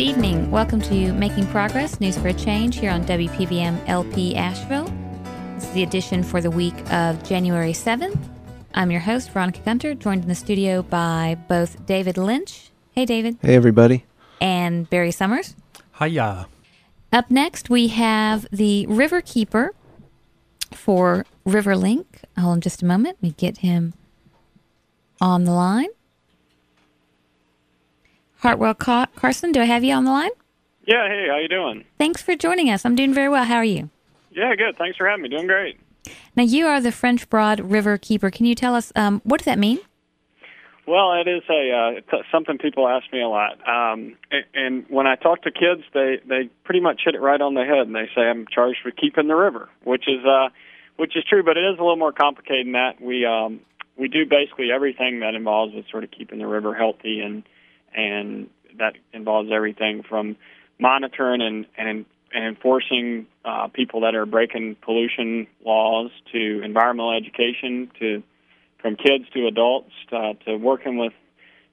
Good evening. Welcome to Making Progress News for a Change here on WPVM LP Asheville. This is the edition for the week of January 7th. I'm your host, Veronica Gunter, joined in the studio by both David Lynch. Hey, David. Hey, everybody. And Barry Summers. Hiya. Up next, we have the River Keeper for Riverlink. Hold on just a moment. Let me get him on the line. Hartwell Car- Carson, do I have you on the line? Yeah, hey, how you doing? Thanks for joining us. I'm doing very well. How are you? Yeah, good. Thanks for having me. Doing great. Now, you are the French Broad River Keeper. Can you tell us um, what does that mean? Well, it is a uh, something people ask me a lot, um, and, and when I talk to kids, they they pretty much hit it right on the head, and they say I'm charged with keeping the river, which is uh, which is true, but it is a little more complicated than that. We um, we do basically everything that involves with sort of keeping the river healthy, and and that involves everything from monitoring and and, and enforcing uh, people that are breaking pollution laws to environmental education to from kids to adults uh, to working with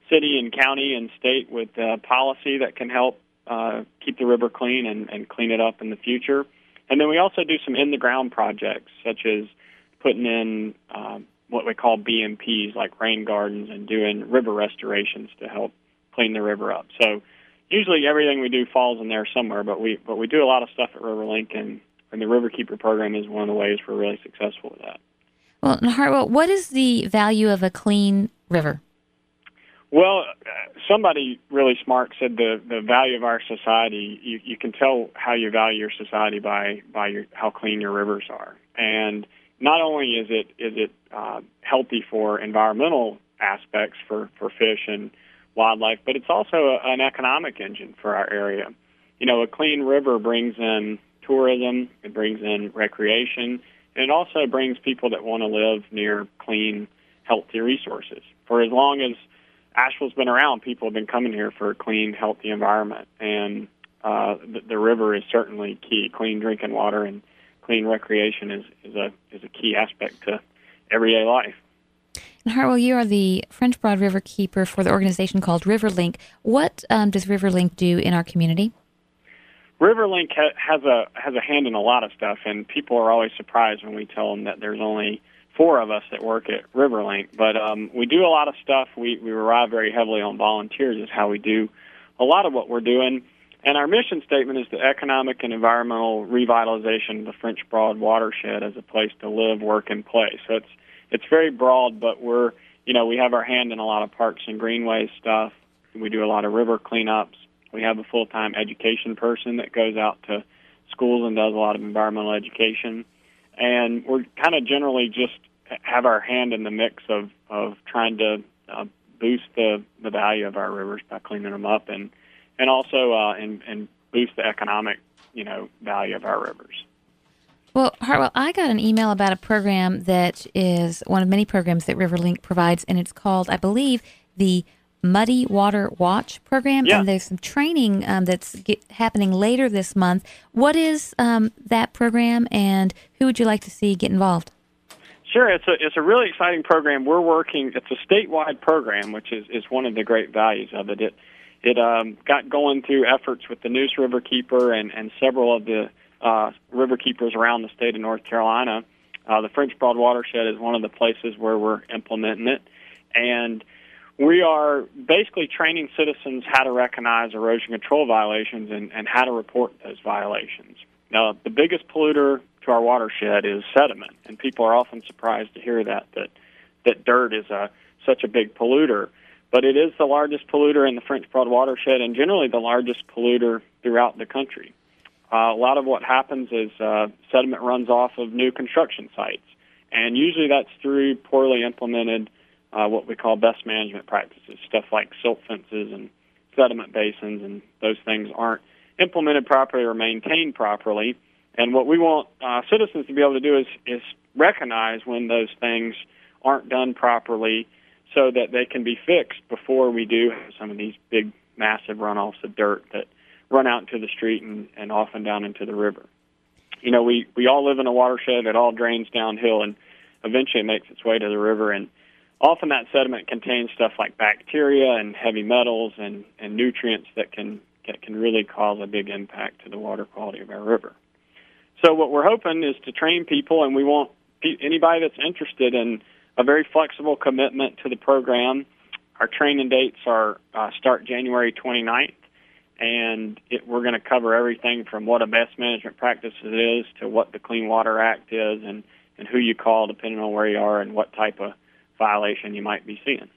city and county and state with uh, policy that can help uh, keep the river clean and, and clean it up in the future. And then we also do some in the ground projects, such as putting in um, what we call BMPs, like rain gardens, and doing river restorations to help clean the river up. So usually everything we do falls in there somewhere, but we but we do a lot of stuff at Riverlink, and, and the Riverkeeper program is one of the ways we're really successful with that. Well, Hartwell, what is the value of a clean river? Well, somebody really smart said the the value of our society. You, you can tell how you value your society by by your, how clean your rivers are, and not only is it is it uh, healthy for environmental aspects for for fish and wildlife, but it's also an economic engine for our area. You know, a clean river brings in tourism, it brings in recreation, and it also brings people that want to live near clean, healthy resources. For as long as Asheville's been around, people have been coming here for a clean, healthy environment, and uh, the, the river is certainly key. Clean drinking water and clean recreation is, is a is a key aspect to everyday life. And you are the French Broad River Keeper for the organization called Riverlink. What um, does Riverlink do in our community? Riverlink ha- has a has a hand in a lot of stuff, and people are always surprised when we tell them that there's only four of us that work at Riverlink. But um, we do a lot of stuff. We we rely very heavily on volunteers. Is how we do a lot of what we're doing. And our mission statement is the economic and environmental revitalization of the French Broad watershed as a place to live, work, and play. So it's it's very broad, but we're you know we have our hand in a lot of parks and greenways stuff. We do a lot of river cleanups. We have a full time education person that goes out to schools and does a lot of environmental education. And we're kind of generally just have our hand in the mix of, of trying to uh, boost the, the value of our rivers by cleaning them up and, and also uh, and, and boost the economic you know value of our rivers. Well, Hartwell, I got an email about a program that is one of many programs that Riverlink provides, and it's called, I believe, the Muddy Water Watch program, yeah. and there's some training um, that's get, happening later this month. What is um, that program, and who would you like to see get involved? Sure, it's a it's a really exciting program. We're working. It's a statewide program, which is is one of the great values of it. It it um, got going through efforts with the Neuse River Keeper and and several of the uh, river keepers around the state of North Carolina. Uh, the French Broad Watershed is one of the places where we're implementing it, and we are basically training citizens how to recognize erosion control violations and, and how to report those violations. Now, the biggest polluter to our watershed is sediment, and people are often surprised to hear that that that dirt is a such a big polluter. But it is the largest polluter in the French Broad watershed, and generally the largest polluter throughout the country. Uh, a lot of what happens is uh, sediment runs off of new construction sites, and usually that's through poorly implemented uh, what we call best management practices, stuff like silt fences and sediment basins, and those things aren't implemented properly or maintained properly. And what we want uh, citizens to be able to do is, is recognize when those things aren't done properly so that they can be fixed before we do have some of these big, massive runoffs of dirt that run out into the street and, and often down into the river. You know, we, we all live in a watershed that all drains downhill and eventually makes its way to the river. And often that sediment contains stuff like bacteria and heavy metals and, and nutrients that can that can really cause a big impact to the water quality of our river. So what we're hoping is to train people, and we want anybody that's interested in a very flexible commitment to the program. Our training dates are uh, start January 29th, and it, we're going to cover everything from what a best management practice is to what the Clean Water Act is, and and who you call depending on where you are and what type of violation you might be seeing.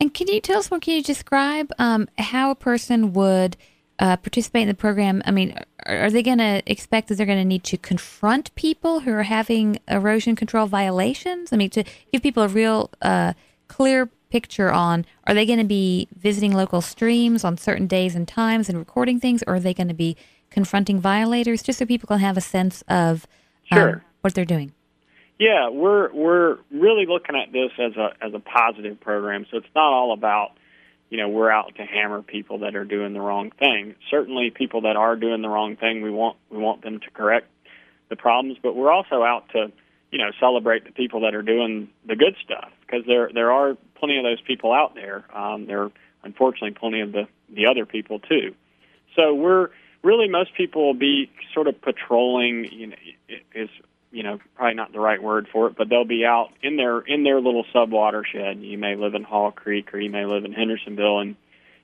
And can you tell us more? Can you describe um, how a person would uh, participate in the program? I mean, are, are they going to expect that they're going to need to confront people who are having erosion control violations? I mean, to give people a real uh, clear picture on are they going to be visiting local streams on certain days and times and recording things, or are they going to be confronting violators? Just so people can have a sense of um, sure. what they're doing. Yeah, we're we're really looking at this as a as a positive program. So it's not all about you know we're out to hammer people that are doing the wrong thing. Certainly, people that are doing the wrong thing, we want we want them to correct the problems, but we're also out to you know celebrate the people that are doing the good stuff because there there are plenty of those people out there. Um, there are unfortunately plenty of the the other people too. So we're really most people will be sort of patrolling. You know, is you know probably not the right word for it, but they'll be out in their in their little sub watershed. You may live in Hall Creek, or you may live in Hendersonville, and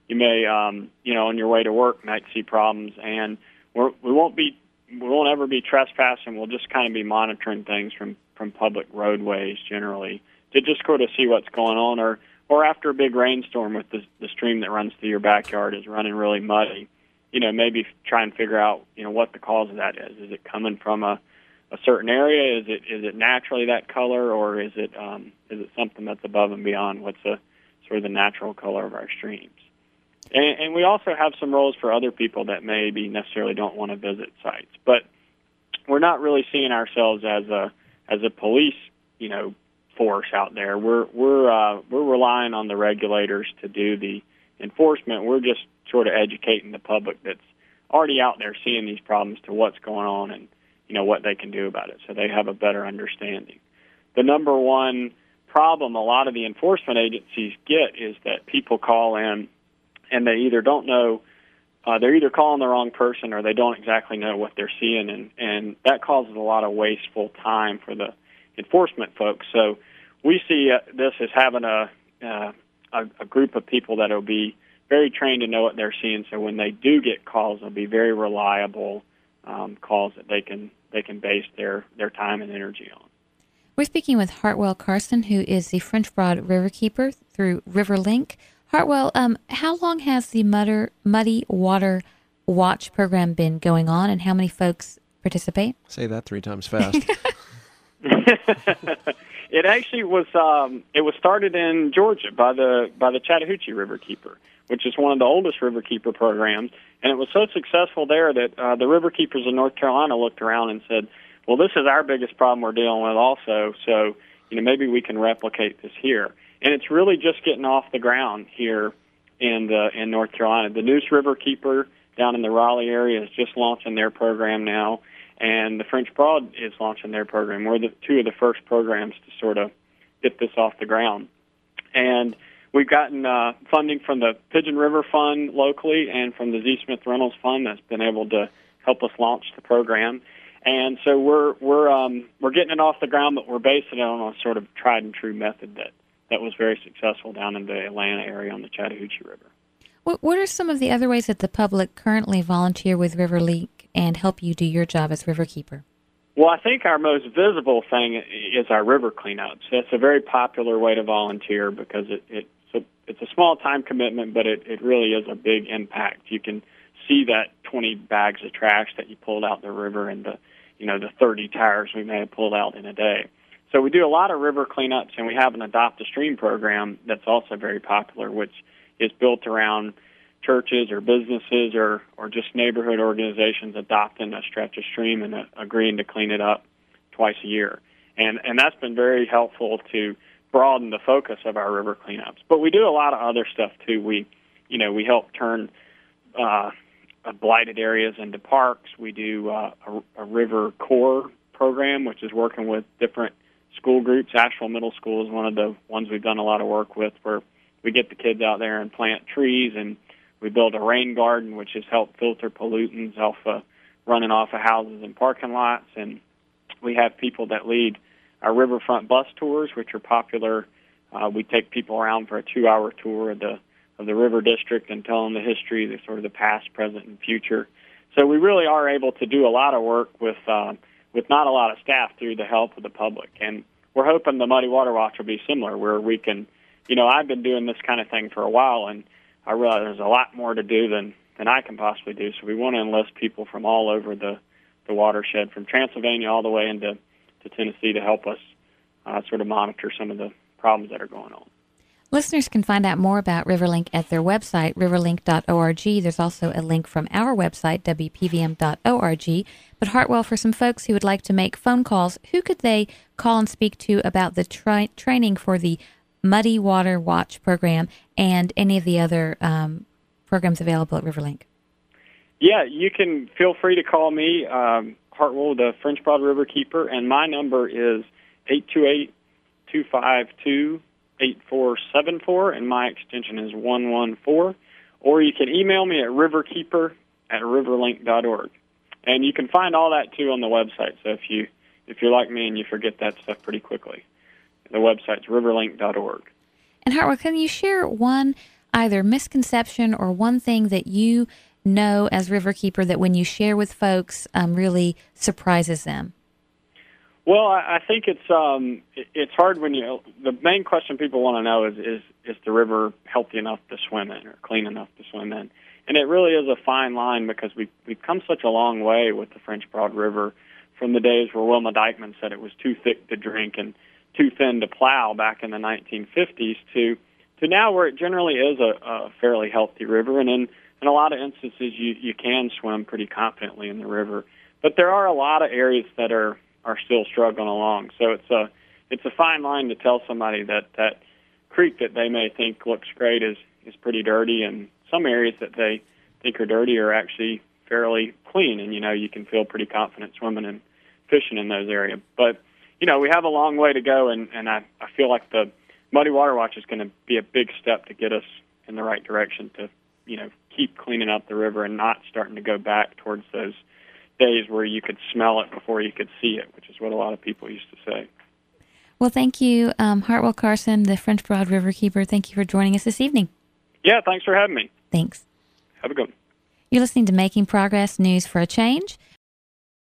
you may um, you know on your way to work might see problems, and we're, we won't be we won't ever be trespassing. We'll just kind of be monitoring things from from public roadways generally to just sort of see what's going on, or or after a big rainstorm with the the stream that runs through your backyard is running really muddy. You know, maybe try and figure out you know what the cause of that is. Is it coming from a a certain area? Is it is it naturally that color, or is it um, is it something that's above and beyond what's a sort of the natural color of our streams? And, and we also have some roles for other people that maybe necessarily don't want to visit sites, but we're not really seeing ourselves as a as a police, you know, force out there. We're we're uh, we're relying on the regulators to do the enforcement. We're just sort of educating the public that's already out there seeing these problems to what's going on and you know what they can do about it, so they have a better understanding. The number one problem a lot of the enforcement agencies get is that people call in and they either don't know uh, they're either calling the wrong person or they don't exactly know what they're seeing and and that causes a lot of wasteful time for the enforcement folks so we see uh, this as having a, uh, a a group of people that will be very trained to know what they're seeing so when they do get calls they'll be very reliable um, calls that they can they can base their, their time and energy on. We're speaking with Hartwell Carson, who is the French Broad Riverkeeper through RiverLink. Hartwell, um, how long has the Mudder, Muddy Water Watch program been going on, and how many folks participate? Say that three times fast. it actually was um, it was started in Georgia by the by the Chattahoochee Riverkeeper, which is one of the oldest riverkeeper programs. And it was so successful there that uh, the riverkeepers in North Carolina looked around and said, "Well, this is our biggest problem we're dealing with, also. So, you know, maybe we can replicate this here." And it's really just getting off the ground here in the, in North Carolina. The Neuse Riverkeeper down in the Raleigh area is just launching their program now, and the French Broad is launching their program. We're the two of the first programs to sort of get this off the ground. And We've gotten uh, funding from the Pigeon River Fund locally and from the Z. Smith Reynolds Fund that's been able to help us launch the program. And so we're we're um, we're getting it off the ground, but we're basing it on a sort of tried and true method that that was very successful down in the Atlanta area on the Chattahoochee River. What What are some of the other ways that the public currently volunteer with RiverLink and help you do your job as riverkeeper? Well, I think our most visible thing is our river cleanups. That's a very popular way to volunteer because it, it it's a small time commitment, but it, it really is a big impact. You can see that 20 bags of trash that you pulled out the river and the, you know, the 30 tires we may have pulled out in a day. So we do a lot of river cleanups, and we have an adopt a stream program that's also very popular, which is built around churches or businesses or or just neighborhood organizations adopting a stretch of stream and uh, agreeing to clean it up twice a year. And and that's been very helpful to broaden the focus of our river cleanups. But we do a lot of other stuff too. We, you know, we help turn uh, blighted areas into parks. We do uh, a, a river core program, which is working with different school groups. Asheville Middle School is one of the ones we've done a lot of work with, where we get the kids out there and plant trees and We build a rain garden, which has helped filter pollutants off uh, running off of houses and parking lots. And we have people that lead our riverfront bus tours, which are popular. Uh, we take people around for a two-hour tour of the of the river district and tell them the history, the sort of the past, present, and future. So we really are able to do a lot of work with uh, with not a lot of staff through the help of the public. And we're hoping the Muddy Water Watch will be similar, where we can, you know, I've been doing this kind of thing for a while, and I realize there's a lot more to do than than I can possibly do. So we want to enlist people from all over the the watershed, from Transylvania all the way into to Tennessee, to help us uh, sort of monitor some of the problems that are going on. Listeners can find out more about Riverlink at their website, riverlink.org. There's also a link from our website, wpvm.org. But Hartwell, for some folks who would like to make phone calls, who could they call and speak to about the tra- training for the Muddy Water Watch program and any of the other um, programs available at Riverlink? Yeah, you can feel free to call me, um, Hartwell, the French Broad River Keeper, and my number is 828 252 8474, and my extension is 114. Or you can email me at riverkeeper at riverlink.org. And you can find all that too on the website. So if you if you're like me and you forget that stuff pretty quickly, the website's riverlink.org. And Hartwell, can you share one either misconception or one thing that you know as riverkeeper that when you share with folks um, really surprises them? Well, I think it's um, it's hard when you. The main question people want to know is is is the river healthy enough to swim in or clean enough to swim in? And it really is a fine line because we we've come such a long way with the French Broad River from the days where Wilma Dykeman said it was too thick to drink and too thin to plow back in the 1950s to to now where it generally is a, a fairly healthy river and in in a lot of instances you you can swim pretty confidently in the river. But there are a lot of areas that are are still struggling along. So it's a it's a fine line to tell somebody that that creek that they may think looks great is is pretty dirty, and some areas that they think are dirty are actually fairly clean, and you know you can feel pretty confident swimming and fishing in those areas. But you know we have a long way to go, and and I I feel like the Muddy Water Watch is going to be a big step to get us in the right direction to you know keep cleaning up the river and not starting to go back towards those days where you could smell it before you could see it, which is what a lot of people used to say. Well, thank you, um, Hartwell Carson, the French Broad River Keeper. Thank you for joining us this evening. Yeah, thanks for having me. Thanks. Have a good one. You're listening to Making Progress News for a Change.